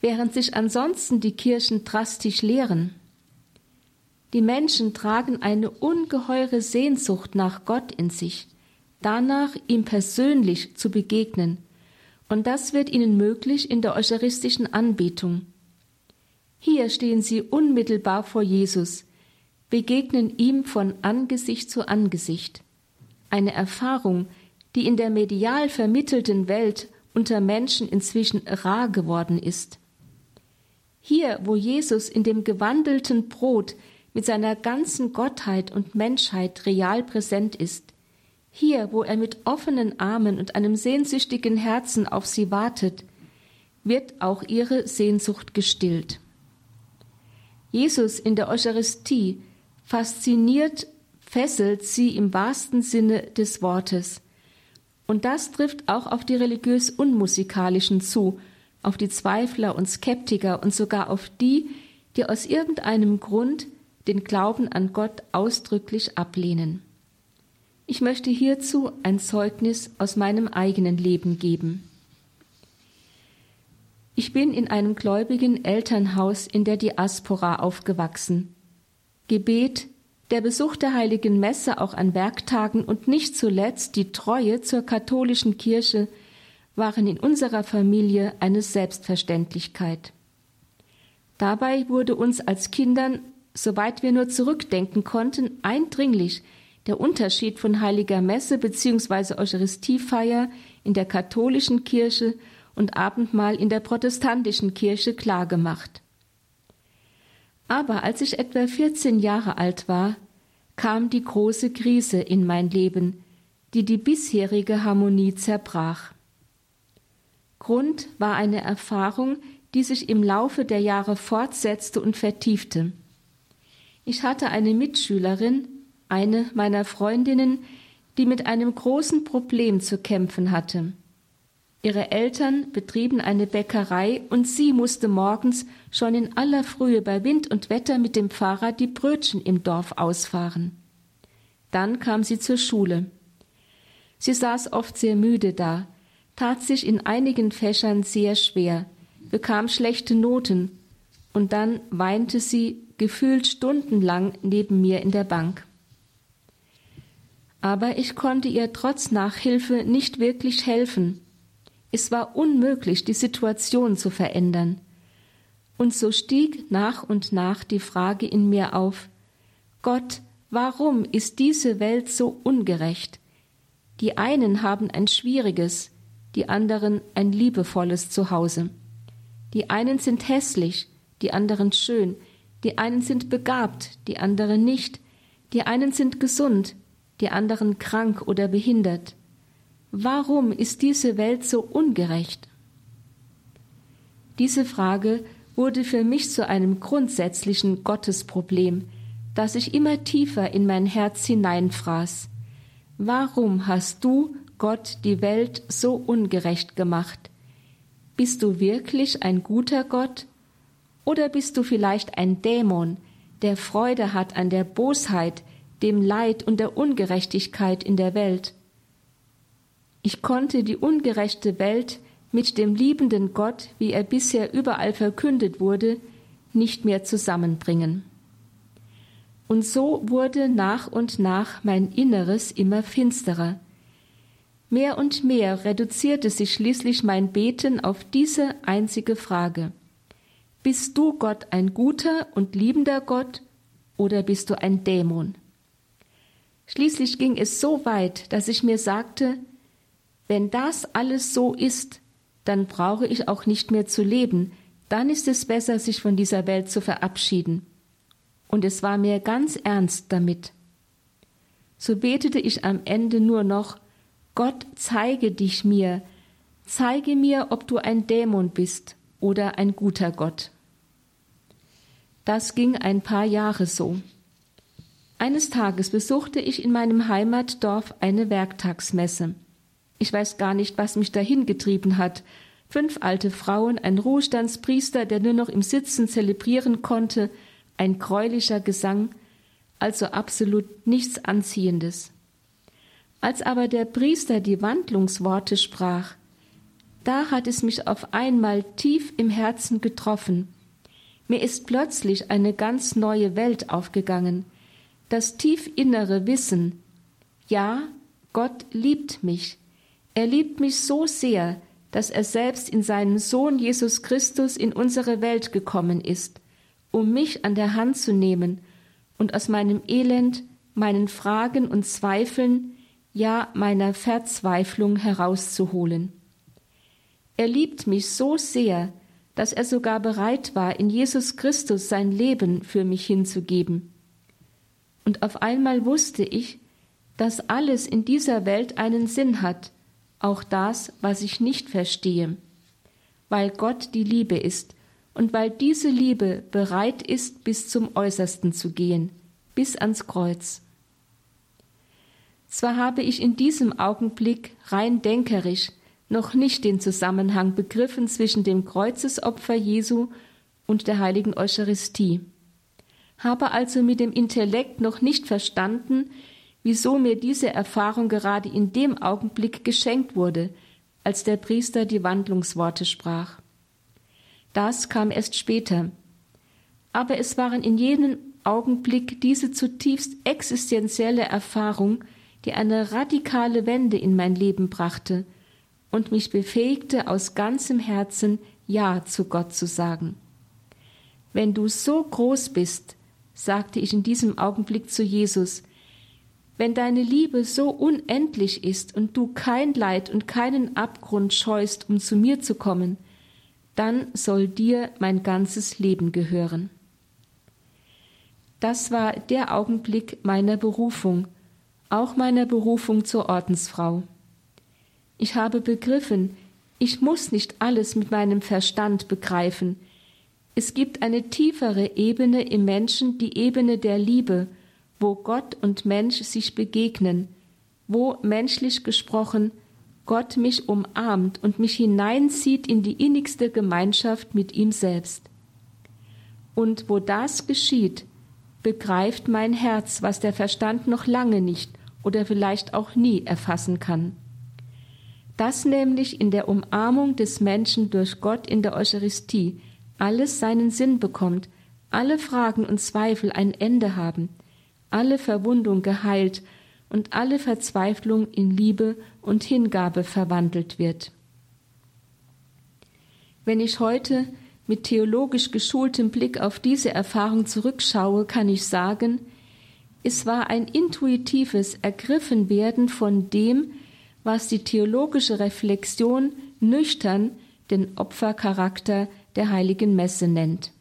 während sich ansonsten die Kirchen drastisch leeren. Die Menschen tragen eine ungeheure Sehnsucht nach Gott in sich, danach ihm persönlich zu begegnen, und das wird ihnen möglich in der eucharistischen Anbetung. Hier stehen sie unmittelbar vor Jesus, begegnen ihm von Angesicht zu Angesicht eine Erfahrung, die in der medial vermittelten Welt unter Menschen inzwischen rar geworden ist. Hier, wo Jesus in dem gewandelten Brot mit seiner ganzen Gottheit und Menschheit real präsent ist, hier, wo er mit offenen Armen und einem sehnsüchtigen Herzen auf sie wartet, wird auch ihre Sehnsucht gestillt. Jesus in der Eucharistie fasziniert fesselt sie im wahrsten Sinne des Wortes. Und das trifft auch auf die religiös Unmusikalischen zu, auf die Zweifler und Skeptiker und sogar auf die, die aus irgendeinem Grund den Glauben an Gott ausdrücklich ablehnen. Ich möchte hierzu ein Zeugnis aus meinem eigenen Leben geben. Ich bin in einem gläubigen Elternhaus in der Diaspora aufgewachsen. Gebet, der Besuch der heiligen Messe auch an Werktagen und nicht zuletzt die Treue zur katholischen Kirche waren in unserer Familie eine Selbstverständlichkeit. Dabei wurde uns als Kindern, soweit wir nur zurückdenken konnten, eindringlich der Unterschied von heiliger Messe bzw. Eucharistiefeier in der katholischen Kirche und Abendmahl in der protestantischen Kirche klargemacht. Aber als ich etwa 14 Jahre alt war, kam die große Krise in mein Leben, die die bisherige Harmonie zerbrach. Grund war eine Erfahrung, die sich im Laufe der Jahre fortsetzte und vertiefte. Ich hatte eine Mitschülerin, eine meiner Freundinnen, die mit einem großen Problem zu kämpfen hatte. Ihre Eltern betrieben eine Bäckerei und sie musste morgens schon in aller Frühe bei Wind und Wetter mit dem Fahrrad die Brötchen im Dorf ausfahren. Dann kam sie zur Schule. Sie saß oft sehr müde da, tat sich in einigen Fächern sehr schwer, bekam schlechte Noten, und dann weinte sie gefühlt stundenlang neben mir in der Bank. Aber ich konnte ihr trotz Nachhilfe nicht wirklich helfen, es war unmöglich, die Situation zu verändern. Und so stieg nach und nach die Frage in mir auf Gott, warum ist diese Welt so ungerecht? Die einen haben ein schwieriges, die anderen ein liebevolles Zuhause. Die einen sind hässlich, die anderen schön, Die einen sind begabt, die anderen nicht. Die einen sind gesund, die anderen krank oder behindert. Warum ist diese Welt so ungerecht? Diese Frage wurde für mich zu einem grundsätzlichen Gottesproblem, das ich immer tiefer in mein Herz hineinfraß. Warum hast du, Gott, die Welt so ungerecht gemacht? Bist du wirklich ein guter Gott? Oder bist du vielleicht ein Dämon, der Freude hat an der Bosheit, dem Leid und der Ungerechtigkeit in der Welt? Ich konnte die ungerechte Welt mit dem liebenden Gott, wie er bisher überall verkündet wurde, nicht mehr zusammenbringen. Und so wurde nach und nach mein Inneres immer finsterer. Mehr und mehr reduzierte sich schließlich mein Beten auf diese einzige Frage. Bist du Gott ein guter und liebender Gott oder bist du ein Dämon? Schließlich ging es so weit, dass ich mir sagte, wenn das alles so ist, dann brauche ich auch nicht mehr zu leben, dann ist es besser, sich von dieser Welt zu verabschieden. Und es war mir ganz ernst damit. So betete ich am Ende nur noch, Gott, zeige dich mir, zeige mir, ob du ein Dämon bist oder ein guter Gott. Das ging ein paar Jahre so. Eines Tages besuchte ich in meinem Heimatdorf eine Werktagsmesse. Ich weiß gar nicht, was mich dahin getrieben hat. Fünf alte Frauen, ein Ruhestandspriester, der nur noch im Sitzen zelebrieren konnte, ein gräulicher Gesang, also absolut nichts Anziehendes. Als aber der Priester die Wandlungsworte sprach, da hat es mich auf einmal tief im Herzen getroffen. Mir ist plötzlich eine ganz neue Welt aufgegangen, das tief innere Wissen, ja, Gott liebt mich, er liebt mich so sehr, dass er selbst in seinen Sohn Jesus Christus in unsere Welt gekommen ist, um mich an der Hand zu nehmen und aus meinem Elend, meinen Fragen und Zweifeln, ja meiner Verzweiflung herauszuholen. Er liebt mich so sehr, dass er sogar bereit war, in Jesus Christus sein Leben für mich hinzugeben. Und auf einmal wusste ich, dass alles in dieser Welt einen Sinn hat, auch das, was ich nicht verstehe, weil Gott die Liebe ist und weil diese Liebe bereit ist, bis zum Äußersten zu gehen, bis ans Kreuz. Zwar habe ich in diesem Augenblick rein denkerisch noch nicht den Zusammenhang begriffen zwischen dem Kreuzesopfer Jesu und der heiligen Eucharistie, habe also mit dem Intellekt noch nicht verstanden, wieso mir diese Erfahrung gerade in dem Augenblick geschenkt wurde, als der Priester die Wandlungsworte sprach. Das kam erst später. Aber es waren in jenem Augenblick diese zutiefst existenzielle Erfahrung, die eine radikale Wende in mein Leben brachte und mich befähigte, aus ganzem Herzen Ja zu Gott zu sagen. Wenn du so groß bist, sagte ich in diesem Augenblick zu Jesus, wenn deine Liebe so unendlich ist und du kein Leid und keinen Abgrund scheust, um zu mir zu kommen, dann soll dir mein ganzes Leben gehören. Das war der Augenblick meiner Berufung, auch meiner Berufung zur Ordensfrau. Ich habe begriffen, ich muss nicht alles mit meinem Verstand begreifen. Es gibt eine tiefere Ebene im Menschen, die Ebene der Liebe, wo Gott und Mensch sich begegnen, wo menschlich gesprochen Gott mich umarmt und mich hineinzieht in die innigste Gemeinschaft mit ihm selbst. Und wo das geschieht, begreift mein Herz, was der Verstand noch lange nicht oder vielleicht auch nie erfassen kann. Dass nämlich in der Umarmung des Menschen durch Gott in der Eucharistie alles seinen Sinn bekommt, alle Fragen und Zweifel ein Ende haben, alle Verwundung geheilt und alle Verzweiflung in Liebe und Hingabe verwandelt wird. Wenn ich heute mit theologisch geschultem Blick auf diese Erfahrung zurückschaue, kann ich sagen, es war ein intuitives Ergriffenwerden von dem, was die theologische Reflexion nüchtern den Opfercharakter der heiligen Messe nennt.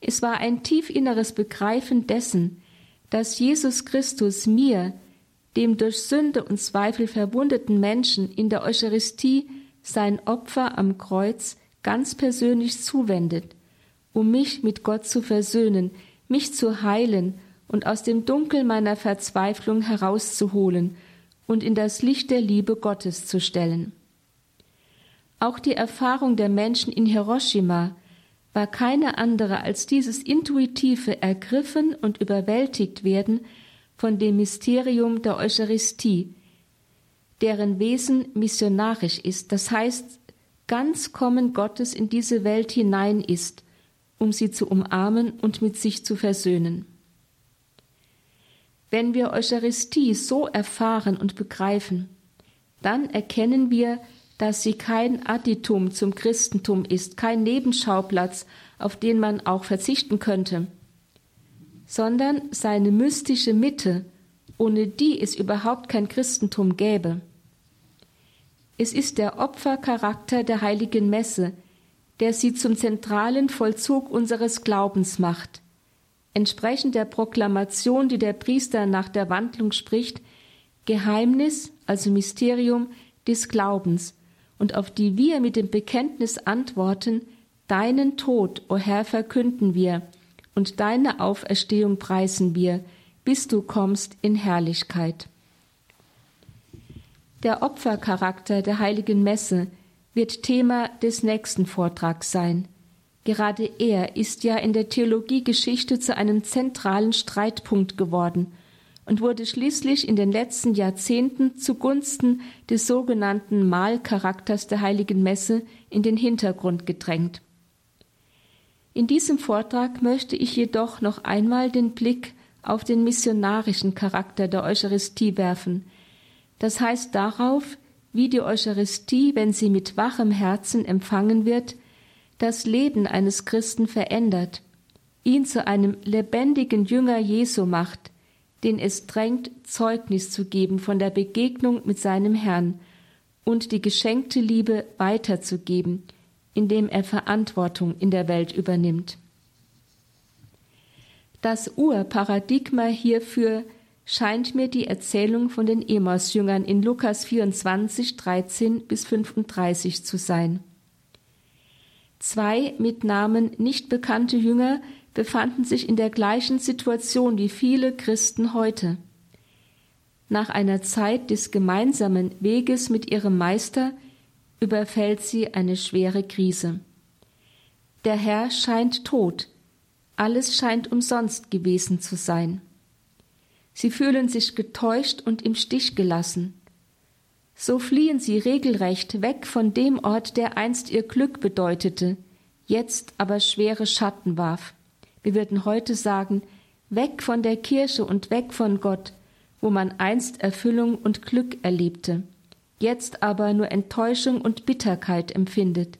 Es war ein tief inneres Begreifen dessen, dass Jesus Christus mir, dem durch Sünde und Zweifel verwundeten Menschen in der Eucharistie sein Opfer am Kreuz ganz persönlich zuwendet, um mich mit Gott zu versöhnen, mich zu heilen und aus dem Dunkel meiner Verzweiflung herauszuholen und in das Licht der Liebe Gottes zu stellen. Auch die Erfahrung der Menschen in Hiroshima war keine andere als dieses intuitive Ergriffen und überwältigt werden von dem Mysterium der Eucharistie, deren Wesen missionarisch ist, das heißt, ganz Kommen Gottes in diese Welt hinein ist, um sie zu umarmen und mit sich zu versöhnen. Wenn wir Eucharistie so erfahren und begreifen, dann erkennen wir, dass sie kein Additum zum Christentum ist, kein Nebenschauplatz, auf den man auch verzichten könnte, sondern seine mystische Mitte, ohne die es überhaupt kein Christentum gäbe. Es ist der Opfercharakter der heiligen Messe, der sie zum zentralen Vollzug unseres Glaubens macht. Entsprechend der Proklamation, die der Priester nach der Wandlung spricht, Geheimnis, also Mysterium des Glaubens, und auf die wir mit dem Bekenntnis antworten, Deinen Tod, o Herr, verkünden wir, und deine Auferstehung preisen wir, bis du kommst in Herrlichkeit. Der Opfercharakter der heiligen Messe wird Thema des nächsten Vortrags sein. Gerade er ist ja in der Theologiegeschichte zu einem zentralen Streitpunkt geworden und wurde schließlich in den letzten Jahrzehnten zugunsten des sogenannten Mahlcharakters der heiligen Messe in den Hintergrund gedrängt. In diesem Vortrag möchte ich jedoch noch einmal den Blick auf den missionarischen Charakter der Eucharistie werfen, das heißt darauf, wie die Eucharistie, wenn sie mit wachem Herzen empfangen wird, das Leben eines Christen verändert, ihn zu einem lebendigen Jünger Jesu macht, den es drängt, Zeugnis zu geben von der Begegnung mit seinem Herrn und die geschenkte Liebe weiterzugeben, indem er Verantwortung in der Welt übernimmt. Das Urparadigma hierfür scheint mir die Erzählung von den Emos-Jüngern in Lukas 24, 13 bis 35 zu sein. Zwei mit Namen nicht bekannte Jünger befanden sich in der gleichen Situation wie viele Christen heute. Nach einer Zeit des gemeinsamen Weges mit ihrem Meister überfällt sie eine schwere Krise. Der Herr scheint tot, alles scheint umsonst gewesen zu sein. Sie fühlen sich getäuscht und im Stich gelassen. So fliehen sie regelrecht weg von dem Ort, der einst ihr Glück bedeutete, jetzt aber schwere Schatten warf. Wir würden heute sagen, weg von der Kirche und weg von Gott, wo man einst Erfüllung und Glück erlebte, jetzt aber nur Enttäuschung und Bitterkeit empfindet,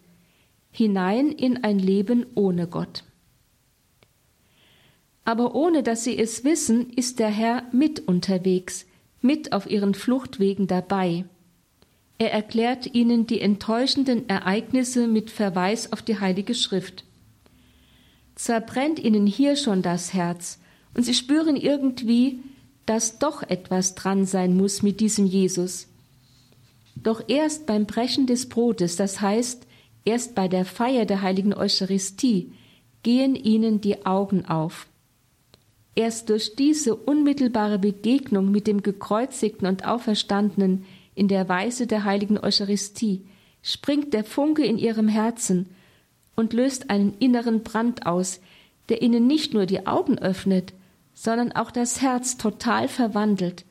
hinein in ein Leben ohne Gott. Aber ohne dass sie es wissen, ist der Herr mit unterwegs, mit auf ihren Fluchtwegen dabei. Er erklärt ihnen die enttäuschenden Ereignisse mit Verweis auf die Heilige Schrift. Zwar brennt ihnen hier schon das Herz, und sie spüren irgendwie, dass doch etwas dran sein muss mit diesem Jesus. Doch erst beim Brechen des Brotes, das heißt erst bei der Feier der heiligen Eucharistie, gehen ihnen die Augen auf. Erst durch diese unmittelbare Begegnung mit dem gekreuzigten und auferstandenen in der Weise der heiligen Eucharistie springt der Funke in ihrem Herzen und löst einen inneren Brand aus, der ihnen nicht nur die Augen öffnet, sondern auch das Herz total verwandelt.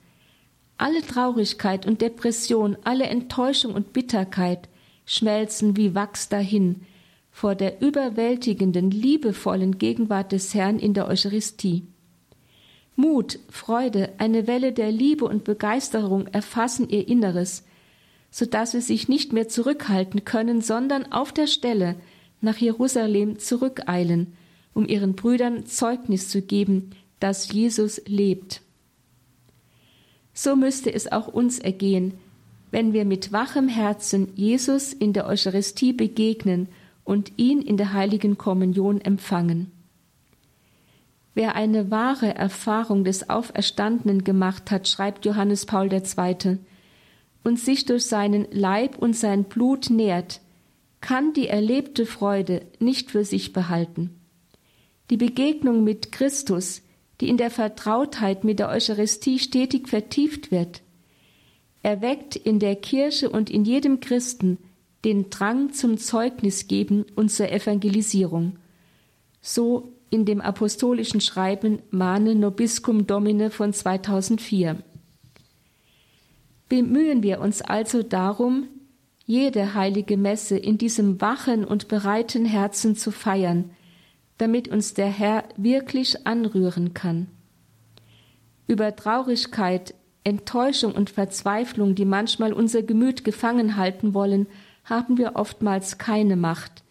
Alle Traurigkeit und Depression, alle Enttäuschung und Bitterkeit schmelzen wie Wachs dahin vor der überwältigenden, liebevollen Gegenwart des Herrn in der Eucharistie. Mut, Freude, eine Welle der Liebe und Begeisterung erfassen ihr Inneres, so dass sie sich nicht mehr zurückhalten können, sondern auf der Stelle nach Jerusalem zurückeilen, um ihren Brüdern Zeugnis zu geben, dass Jesus lebt. So müsste es auch uns ergehen, wenn wir mit wachem Herzen Jesus in der Eucharistie begegnen und ihn in der heiligen Kommunion empfangen. Wer eine wahre Erfahrung des Auferstandenen gemacht hat, schreibt Johannes Paul II., und sich durch seinen Leib und sein Blut nährt, kann die erlebte Freude nicht für sich behalten. Die Begegnung mit Christus, die in der Vertrautheit mit der Eucharistie stetig vertieft wird, erweckt in der Kirche und in jedem Christen den Drang zum Zeugnisgeben und zur Evangelisierung. So in dem apostolischen Schreiben Mane Nobiscum Domine von 2004. Bemühen wir uns also darum, jede heilige Messe in diesem wachen und bereiten Herzen zu feiern, damit uns der Herr wirklich anrühren kann. Über Traurigkeit, Enttäuschung und Verzweiflung, die manchmal unser Gemüt gefangen halten wollen, haben wir oftmals keine Macht.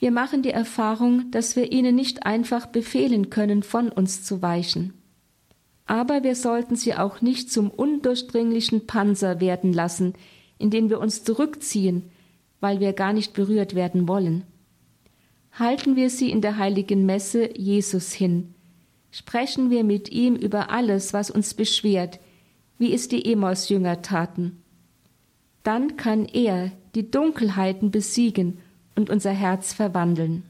Wir machen die Erfahrung, dass wir ihnen nicht einfach befehlen können, von uns zu weichen. Aber wir sollten sie auch nicht zum undurchdringlichen Panzer werden lassen, in den wir uns zurückziehen, weil wir gar nicht berührt werden wollen. Halten wir sie in der heiligen Messe Jesus hin. Sprechen wir mit ihm über alles, was uns beschwert, wie es die Emos-Jünger taten. Dann kann er die Dunkelheiten besiegen und unser Herz verwandeln.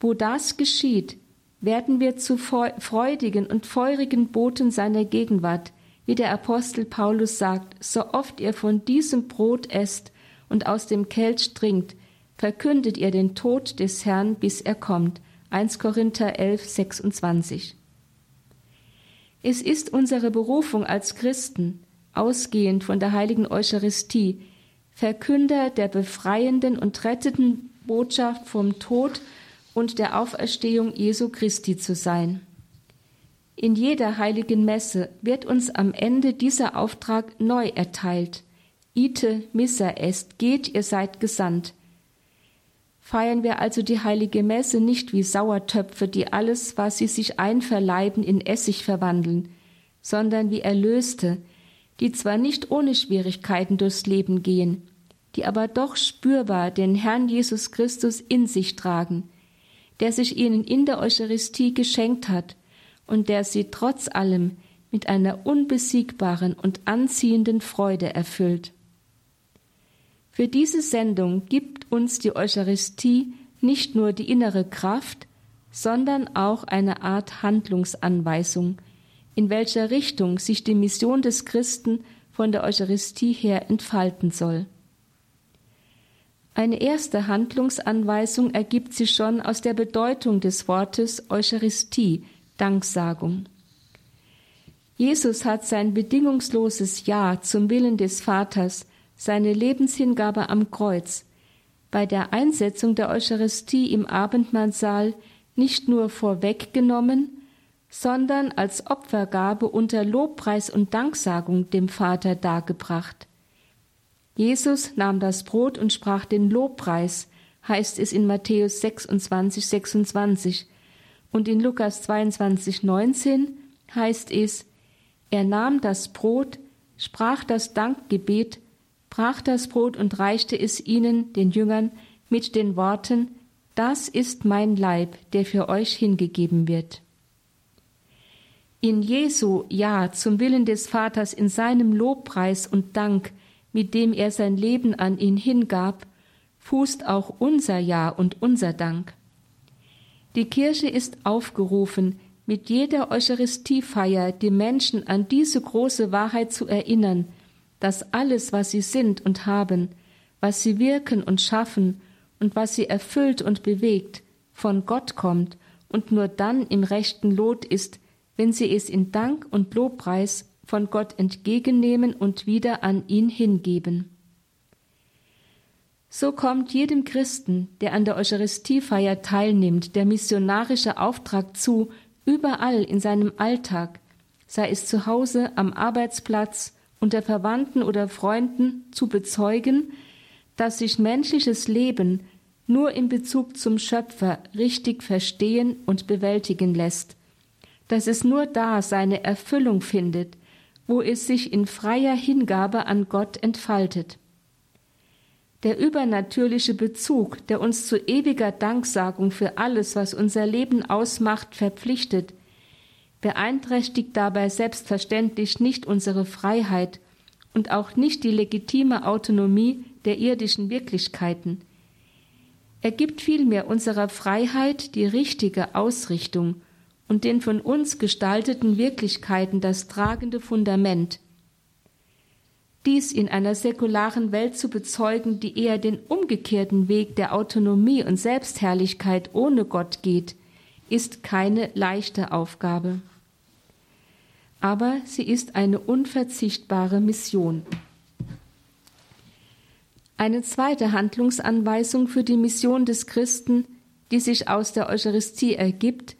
Wo das geschieht, werden wir zu freudigen und feurigen Boten seiner Gegenwart, wie der Apostel Paulus sagt, so oft ihr von diesem Brot esst und aus dem Kelch trinkt, verkündet ihr den Tod des Herrn, bis er kommt. 1 Korinther 11, 26. Es ist unsere Berufung als Christen, ausgehend von der heiligen Eucharistie, Verkünder der befreienden und rettenden Botschaft vom Tod und der Auferstehung Jesu Christi zu sein. In jeder heiligen Messe wird uns am Ende dieser Auftrag neu erteilt. Ite missa est, geht, ihr seid gesandt. Feiern wir also die heilige Messe nicht wie Sauertöpfe, die alles, was sie sich einverleiben, in Essig verwandeln, sondern wie Erlöste, die zwar nicht ohne Schwierigkeiten durchs Leben gehen, die aber doch spürbar den Herrn Jesus Christus in sich tragen, der sich ihnen in der Eucharistie geschenkt hat und der sie trotz allem mit einer unbesiegbaren und anziehenden Freude erfüllt. Für diese Sendung gibt uns die Eucharistie nicht nur die innere Kraft, sondern auch eine Art Handlungsanweisung, in welcher Richtung sich die Mission des Christen von der Eucharistie her entfalten soll. Eine erste Handlungsanweisung ergibt sich schon aus der Bedeutung des Wortes Eucharistie, Danksagung. Jesus hat sein bedingungsloses Ja zum Willen des Vaters, seine Lebenshingabe am Kreuz, bei der Einsetzung der Eucharistie im Abendmahlsaal nicht nur vorweggenommen, sondern als Opfergabe unter Lobpreis und Danksagung dem Vater dargebracht. Jesus nahm das Brot und sprach den Lobpreis, heißt es in Matthäus 26, 26. Und in Lukas 22, 19 heißt es, er nahm das Brot, sprach das Dankgebet, brach das Brot und reichte es ihnen, den Jüngern, mit den Worten, das ist mein Leib, der für euch hingegeben wird. In Jesu Ja zum Willen des Vaters in seinem Lobpreis und Dank, mit dem er sein Leben an ihn hingab, fußt auch unser Ja und unser Dank. Die Kirche ist aufgerufen, mit jeder Eucharistiefeier die Menschen an diese große Wahrheit zu erinnern, dass alles, was sie sind und haben, was sie wirken und schaffen und was sie erfüllt und bewegt, von Gott kommt und nur dann im rechten Lot ist, wenn sie es in Dank und Lobpreis von Gott entgegennehmen und wieder an ihn hingeben. So kommt jedem Christen, der an der Eucharistiefeier teilnimmt, der missionarische Auftrag zu, überall in seinem Alltag, sei es zu Hause, am Arbeitsplatz, unter Verwandten oder Freunden, zu bezeugen, dass sich menschliches Leben nur in Bezug zum Schöpfer richtig verstehen und bewältigen lässt dass es nur da seine Erfüllung findet, wo es sich in freier Hingabe an Gott entfaltet. Der übernatürliche Bezug, der uns zu ewiger Danksagung für alles, was unser Leben ausmacht, verpflichtet, beeinträchtigt dabei selbstverständlich nicht unsere Freiheit und auch nicht die legitime Autonomie der irdischen Wirklichkeiten. Er gibt vielmehr unserer Freiheit die richtige Ausrichtung und den von uns gestalteten Wirklichkeiten das tragende Fundament. Dies in einer säkularen Welt zu bezeugen, die eher den umgekehrten Weg der Autonomie und Selbstherrlichkeit ohne Gott geht, ist keine leichte Aufgabe. Aber sie ist eine unverzichtbare Mission. Eine zweite Handlungsanweisung für die Mission des Christen, die sich aus der Eucharistie ergibt,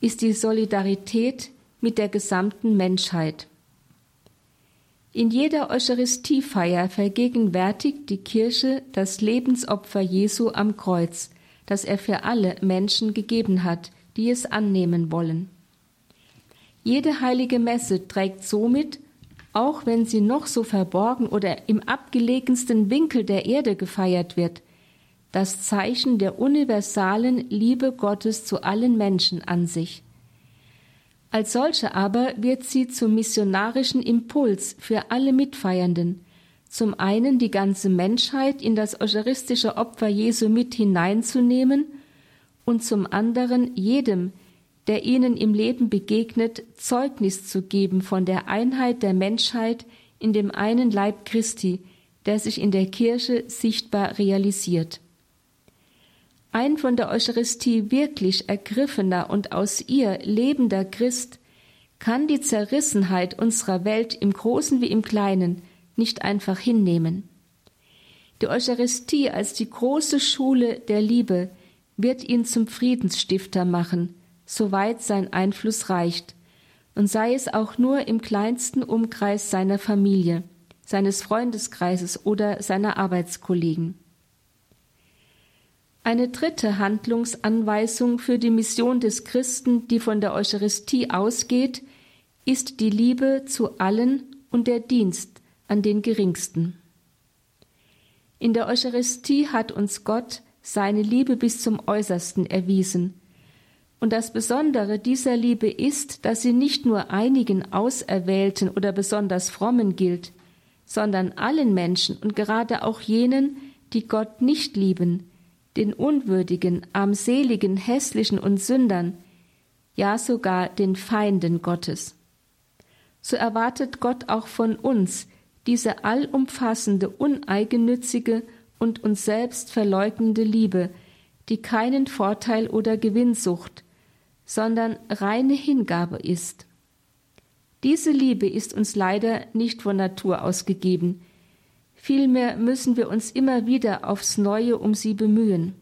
ist die Solidarität mit der gesamten Menschheit. In jeder Eucharistiefeier vergegenwärtigt die Kirche das Lebensopfer Jesu am Kreuz, das er für alle Menschen gegeben hat, die es annehmen wollen. Jede heilige Messe trägt somit, auch wenn sie noch so verborgen oder im abgelegensten Winkel der Erde gefeiert wird, das Zeichen der universalen Liebe Gottes zu allen Menschen an sich. Als solche aber wird sie zum missionarischen Impuls für alle Mitfeiernden, zum einen die ganze Menschheit in das eucharistische Opfer Jesu mit hineinzunehmen und zum anderen jedem, der ihnen im Leben begegnet, Zeugnis zu geben von der Einheit der Menschheit in dem einen Leib Christi, der sich in der Kirche sichtbar realisiert. Ein von der Eucharistie wirklich ergriffener und aus ihr lebender Christ kann die Zerrissenheit unserer Welt im Großen wie im Kleinen nicht einfach hinnehmen. Die Eucharistie als die große Schule der Liebe wird ihn zum Friedensstifter machen, soweit sein Einfluss reicht, und sei es auch nur im kleinsten Umkreis seiner Familie, seines Freundeskreises oder seiner Arbeitskollegen. Eine dritte Handlungsanweisung für die Mission des Christen, die von der Eucharistie ausgeht, ist die Liebe zu allen und der Dienst an den Geringsten. In der Eucharistie hat uns Gott seine Liebe bis zum äußersten erwiesen, und das Besondere dieser Liebe ist, dass sie nicht nur einigen Auserwählten oder besonders Frommen gilt, sondern allen Menschen und gerade auch jenen, die Gott nicht lieben, den Unwürdigen, armseligen, hässlichen und Sündern, ja sogar den Feinden Gottes. So erwartet Gott auch von uns diese allumfassende, uneigennützige und uns selbst verleugnende Liebe, die keinen Vorteil oder Gewinnsucht, sondern reine Hingabe ist. Diese Liebe ist uns leider nicht von Natur aus gegeben, vielmehr müssen wir uns immer wieder aufs neue um sie bemühen.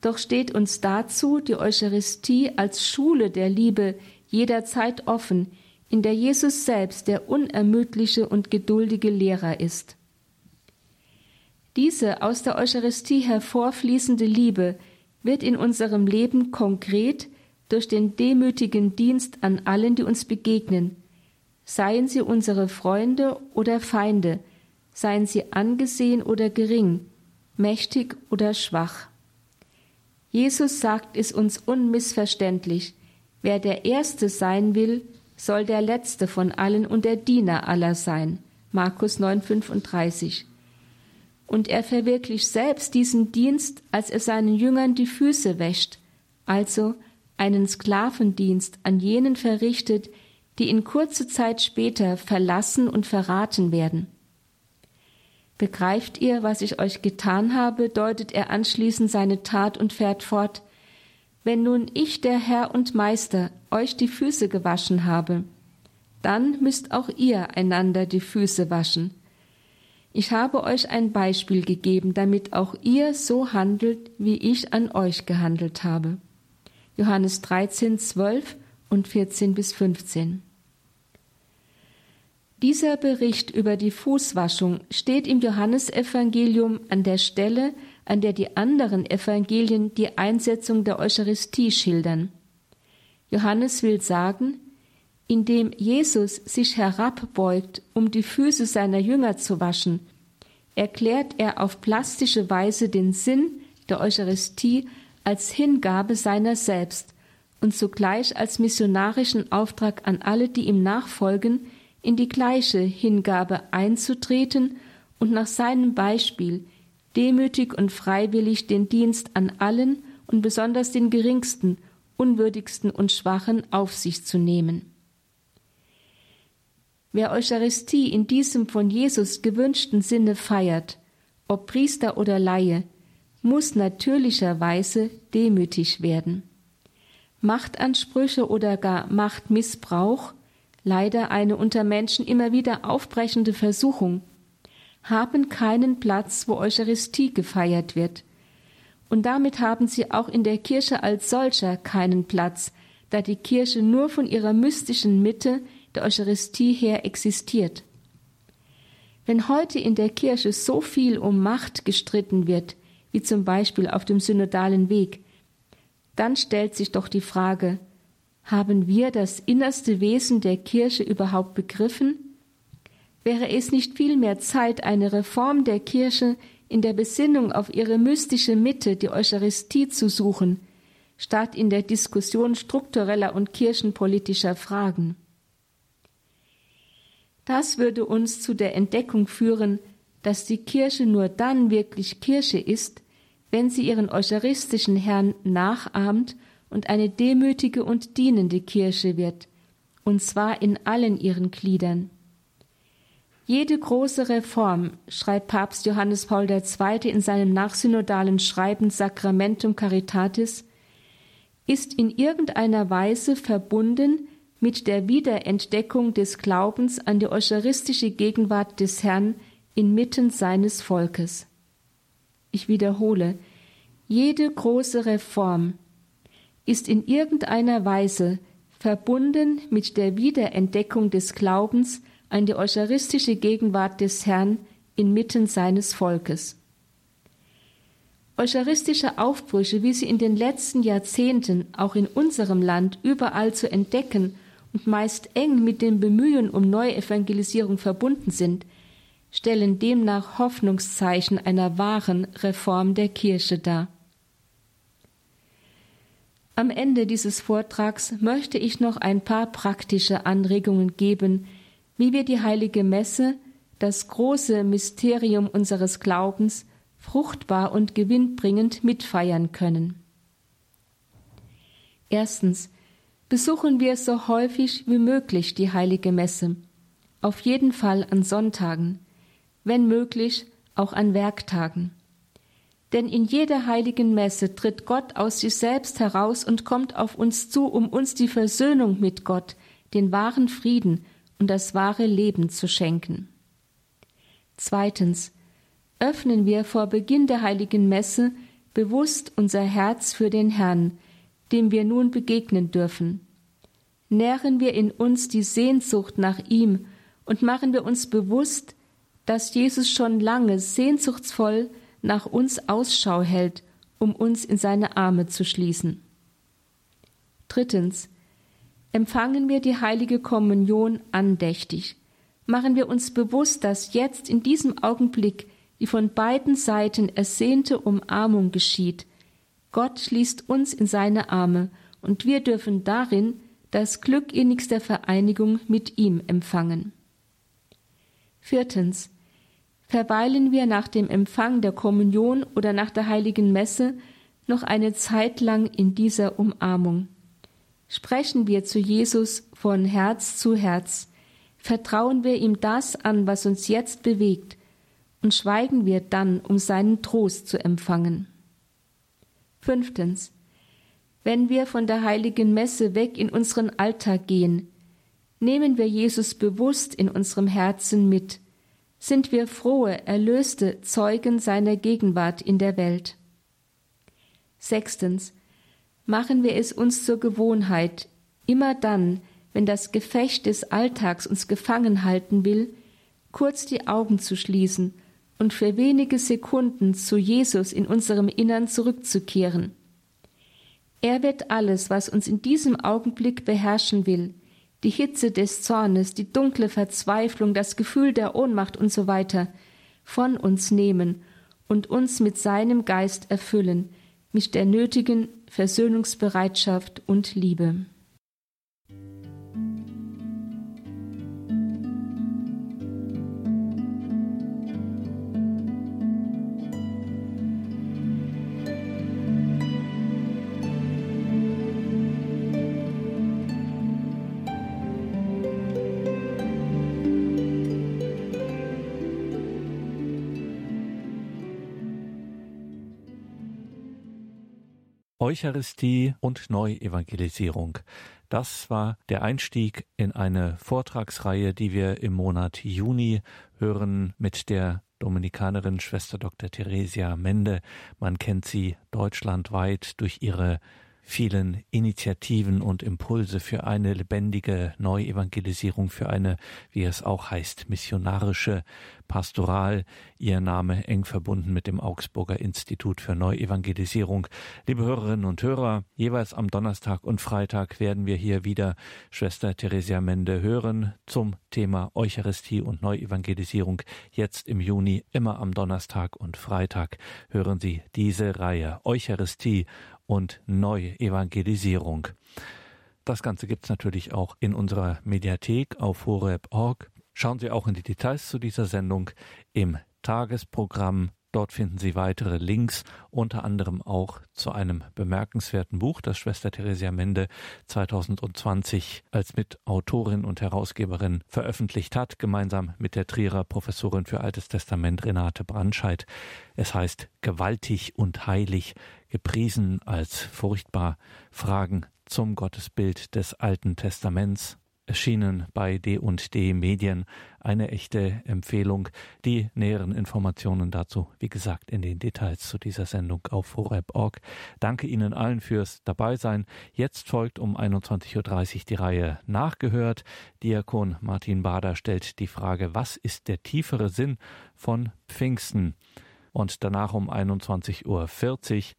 Doch steht uns dazu die Eucharistie als Schule der Liebe jederzeit offen, in der Jesus selbst der unermüdliche und geduldige Lehrer ist. Diese aus der Eucharistie hervorfließende Liebe wird in unserem Leben konkret durch den demütigen Dienst an allen, die uns begegnen, seien sie unsere Freunde oder Feinde, seien sie angesehen oder gering, mächtig oder schwach. Jesus sagt es uns unmissverständlich, wer der Erste sein will, soll der Letzte von allen und der Diener aller sein. Markus 9,35. Und er verwirklicht selbst diesen Dienst, als er seinen Jüngern die Füße wäscht, also einen Sklavendienst an jenen verrichtet, die in kurze Zeit später verlassen und verraten werden. Begreift ihr, was ich euch getan habe, deutet er anschließend seine Tat und fährt fort. Wenn nun ich, der Herr und Meister, euch die Füße gewaschen habe, dann müsst auch ihr einander die Füße waschen. Ich habe euch ein Beispiel gegeben, damit auch ihr so handelt, wie ich an euch gehandelt habe. Johannes 13, 12 und 14 bis 15. Dieser Bericht über die Fußwaschung steht im Johannesevangelium an der Stelle, an der die anderen Evangelien die Einsetzung der Eucharistie schildern. Johannes will sagen, indem Jesus sich herabbeugt, um die Füße seiner Jünger zu waschen, erklärt er auf plastische Weise den Sinn der Eucharistie als Hingabe seiner selbst und zugleich als missionarischen Auftrag an alle, die ihm nachfolgen, in die gleiche Hingabe einzutreten und nach seinem Beispiel demütig und freiwillig den Dienst an allen und besonders den geringsten, unwürdigsten und schwachen auf sich zu nehmen. Wer Eucharistie in diesem von Jesus gewünschten Sinne feiert, ob Priester oder Laie, muss natürlicherweise demütig werden. Machtansprüche oder gar Machtmissbrauch, leider eine unter Menschen immer wieder aufbrechende Versuchung, haben keinen Platz, wo Eucharistie gefeiert wird. Und damit haben sie auch in der Kirche als solcher keinen Platz, da die Kirche nur von ihrer mystischen Mitte der Eucharistie her existiert. Wenn heute in der Kirche so viel um Macht gestritten wird, wie zum Beispiel auf dem synodalen Weg, dann stellt sich doch die Frage, haben wir das innerste Wesen der Kirche überhaupt begriffen? Wäre es nicht vielmehr Zeit, eine Reform der Kirche in der Besinnung auf ihre mystische Mitte, die Eucharistie, zu suchen, statt in der Diskussion struktureller und kirchenpolitischer Fragen? Das würde uns zu der Entdeckung führen, dass die Kirche nur dann wirklich Kirche ist, wenn sie ihren eucharistischen Herrn nachahmt und eine demütige und dienende Kirche wird, und zwar in allen ihren Gliedern. Jede große Reform, schreibt Papst Johannes Paul II. in seinem nachsynodalen Schreiben Sacramentum Caritatis, ist in irgendeiner Weise verbunden mit der Wiederentdeckung des Glaubens an die eucharistische Gegenwart des Herrn inmitten seines Volkes. Ich wiederhole, jede große Reform ist in irgendeiner Weise verbunden mit der Wiederentdeckung des Glaubens an die eucharistische Gegenwart des Herrn inmitten seines Volkes. Eucharistische Aufbrüche, wie sie in den letzten Jahrzehnten auch in unserem Land überall zu entdecken und meist eng mit dem Bemühen um Neuevangelisierung verbunden sind, stellen demnach Hoffnungszeichen einer wahren Reform der Kirche dar. Am Ende dieses Vortrags möchte ich noch ein paar praktische Anregungen geben, wie wir die heilige Messe, das große Mysterium unseres Glaubens, fruchtbar und gewinnbringend mitfeiern können. Erstens besuchen wir so häufig wie möglich die heilige Messe, auf jeden Fall an Sonntagen, wenn möglich auch an Werktagen. Denn in jeder heiligen Messe tritt Gott aus sich selbst heraus und kommt auf uns zu, um uns die Versöhnung mit Gott, den wahren Frieden und das wahre Leben zu schenken. Zweitens öffnen wir vor Beginn der heiligen Messe bewusst unser Herz für den Herrn, dem wir nun begegnen dürfen. Nähren wir in uns die Sehnsucht nach ihm und machen wir uns bewusst, dass Jesus schon lange sehnsuchtsvoll nach uns Ausschau hält, um uns in seine Arme zu schließen. Drittens. Empfangen wir die heilige Kommunion andächtig. Machen wir uns bewusst, dass jetzt in diesem Augenblick die von beiden Seiten ersehnte Umarmung geschieht, Gott schließt uns in seine Arme, und wir dürfen darin das Glück innigster Vereinigung mit ihm empfangen. Viertens. Verweilen wir nach dem Empfang der Kommunion oder nach der heiligen Messe noch eine Zeit lang in dieser Umarmung. Sprechen wir zu Jesus von Herz zu Herz, vertrauen wir ihm das an, was uns jetzt bewegt, und schweigen wir dann, um seinen Trost zu empfangen. Fünftens. Wenn wir von der heiligen Messe weg in unseren Alltag gehen, nehmen wir Jesus bewusst in unserem Herzen mit, sind wir frohe, erlöste Zeugen seiner Gegenwart in der Welt. Sechstens. Machen wir es uns zur Gewohnheit, immer dann, wenn das Gefecht des Alltags uns gefangen halten will, kurz die Augen zu schließen und für wenige Sekunden zu Jesus in unserem Innern zurückzukehren. Er wird alles, was uns in diesem Augenblick beherrschen will, die Hitze des Zornes, die dunkle Verzweiflung, das Gefühl der Ohnmacht und so weiter, von uns nehmen und uns mit seinem Geist erfüllen, mit der nötigen Versöhnungsbereitschaft und Liebe. Eucharistie und Neuevangelisierung. Das war der Einstieg in eine Vortragsreihe, die wir im Monat Juni hören mit der Dominikanerin Schwester Dr. Theresia Mende. Man kennt sie deutschlandweit durch ihre vielen Initiativen und Impulse für eine lebendige Neuevangelisierung, für eine, wie es auch heißt, missionarische Pastoral. Ihr Name eng verbunden mit dem Augsburger Institut für Neuevangelisierung. Liebe Hörerinnen und Hörer, jeweils am Donnerstag und Freitag werden wir hier wieder Schwester Theresia Mende hören zum Thema Eucharistie und Neuevangelisierung. Jetzt im Juni, immer am Donnerstag und Freitag hören Sie diese Reihe Eucharistie und Neuevangelisierung. Das Ganze gibt es natürlich auch in unserer Mediathek auf horeb.org. Schauen Sie auch in die Details zu dieser Sendung im Tagesprogramm Dort finden Sie weitere Links, unter anderem auch zu einem bemerkenswerten Buch, das Schwester Theresia Mende 2020 als Mitautorin und Herausgeberin veröffentlicht hat, gemeinsam mit der Trierer Professorin für Altes Testament Renate Brandscheid. Es heißt Gewaltig und heilig, gepriesen als furchtbar Fragen zum Gottesbild des Alten Testaments erschienen bei D&D Medien. Eine echte Empfehlung. Die näheren Informationen dazu, wie gesagt, in den Details zu dieser Sendung auf horeb.org. Danke Ihnen allen fürs Dabeisein. Jetzt folgt um 21.30 Uhr die Reihe Nachgehört. Diakon Martin Bader stellt die Frage, was ist der tiefere Sinn von Pfingsten? Und danach um 21.40 Uhr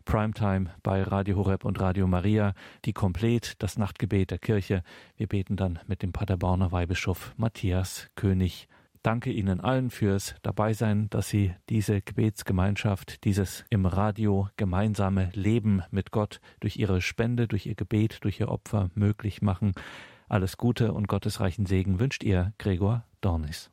Primetime bei Radio Horeb und Radio Maria, die Komplett, das Nachtgebet der Kirche. Wir beten dann mit dem Paderborner Weihbischof Matthias König. Danke Ihnen allen fürs Dabeisein, dass Sie diese Gebetsgemeinschaft, dieses im Radio gemeinsame Leben mit Gott durch Ihre Spende, durch Ihr Gebet, durch Ihr Opfer möglich machen. Alles Gute und gottesreichen Segen wünscht Ihr Gregor Dornis.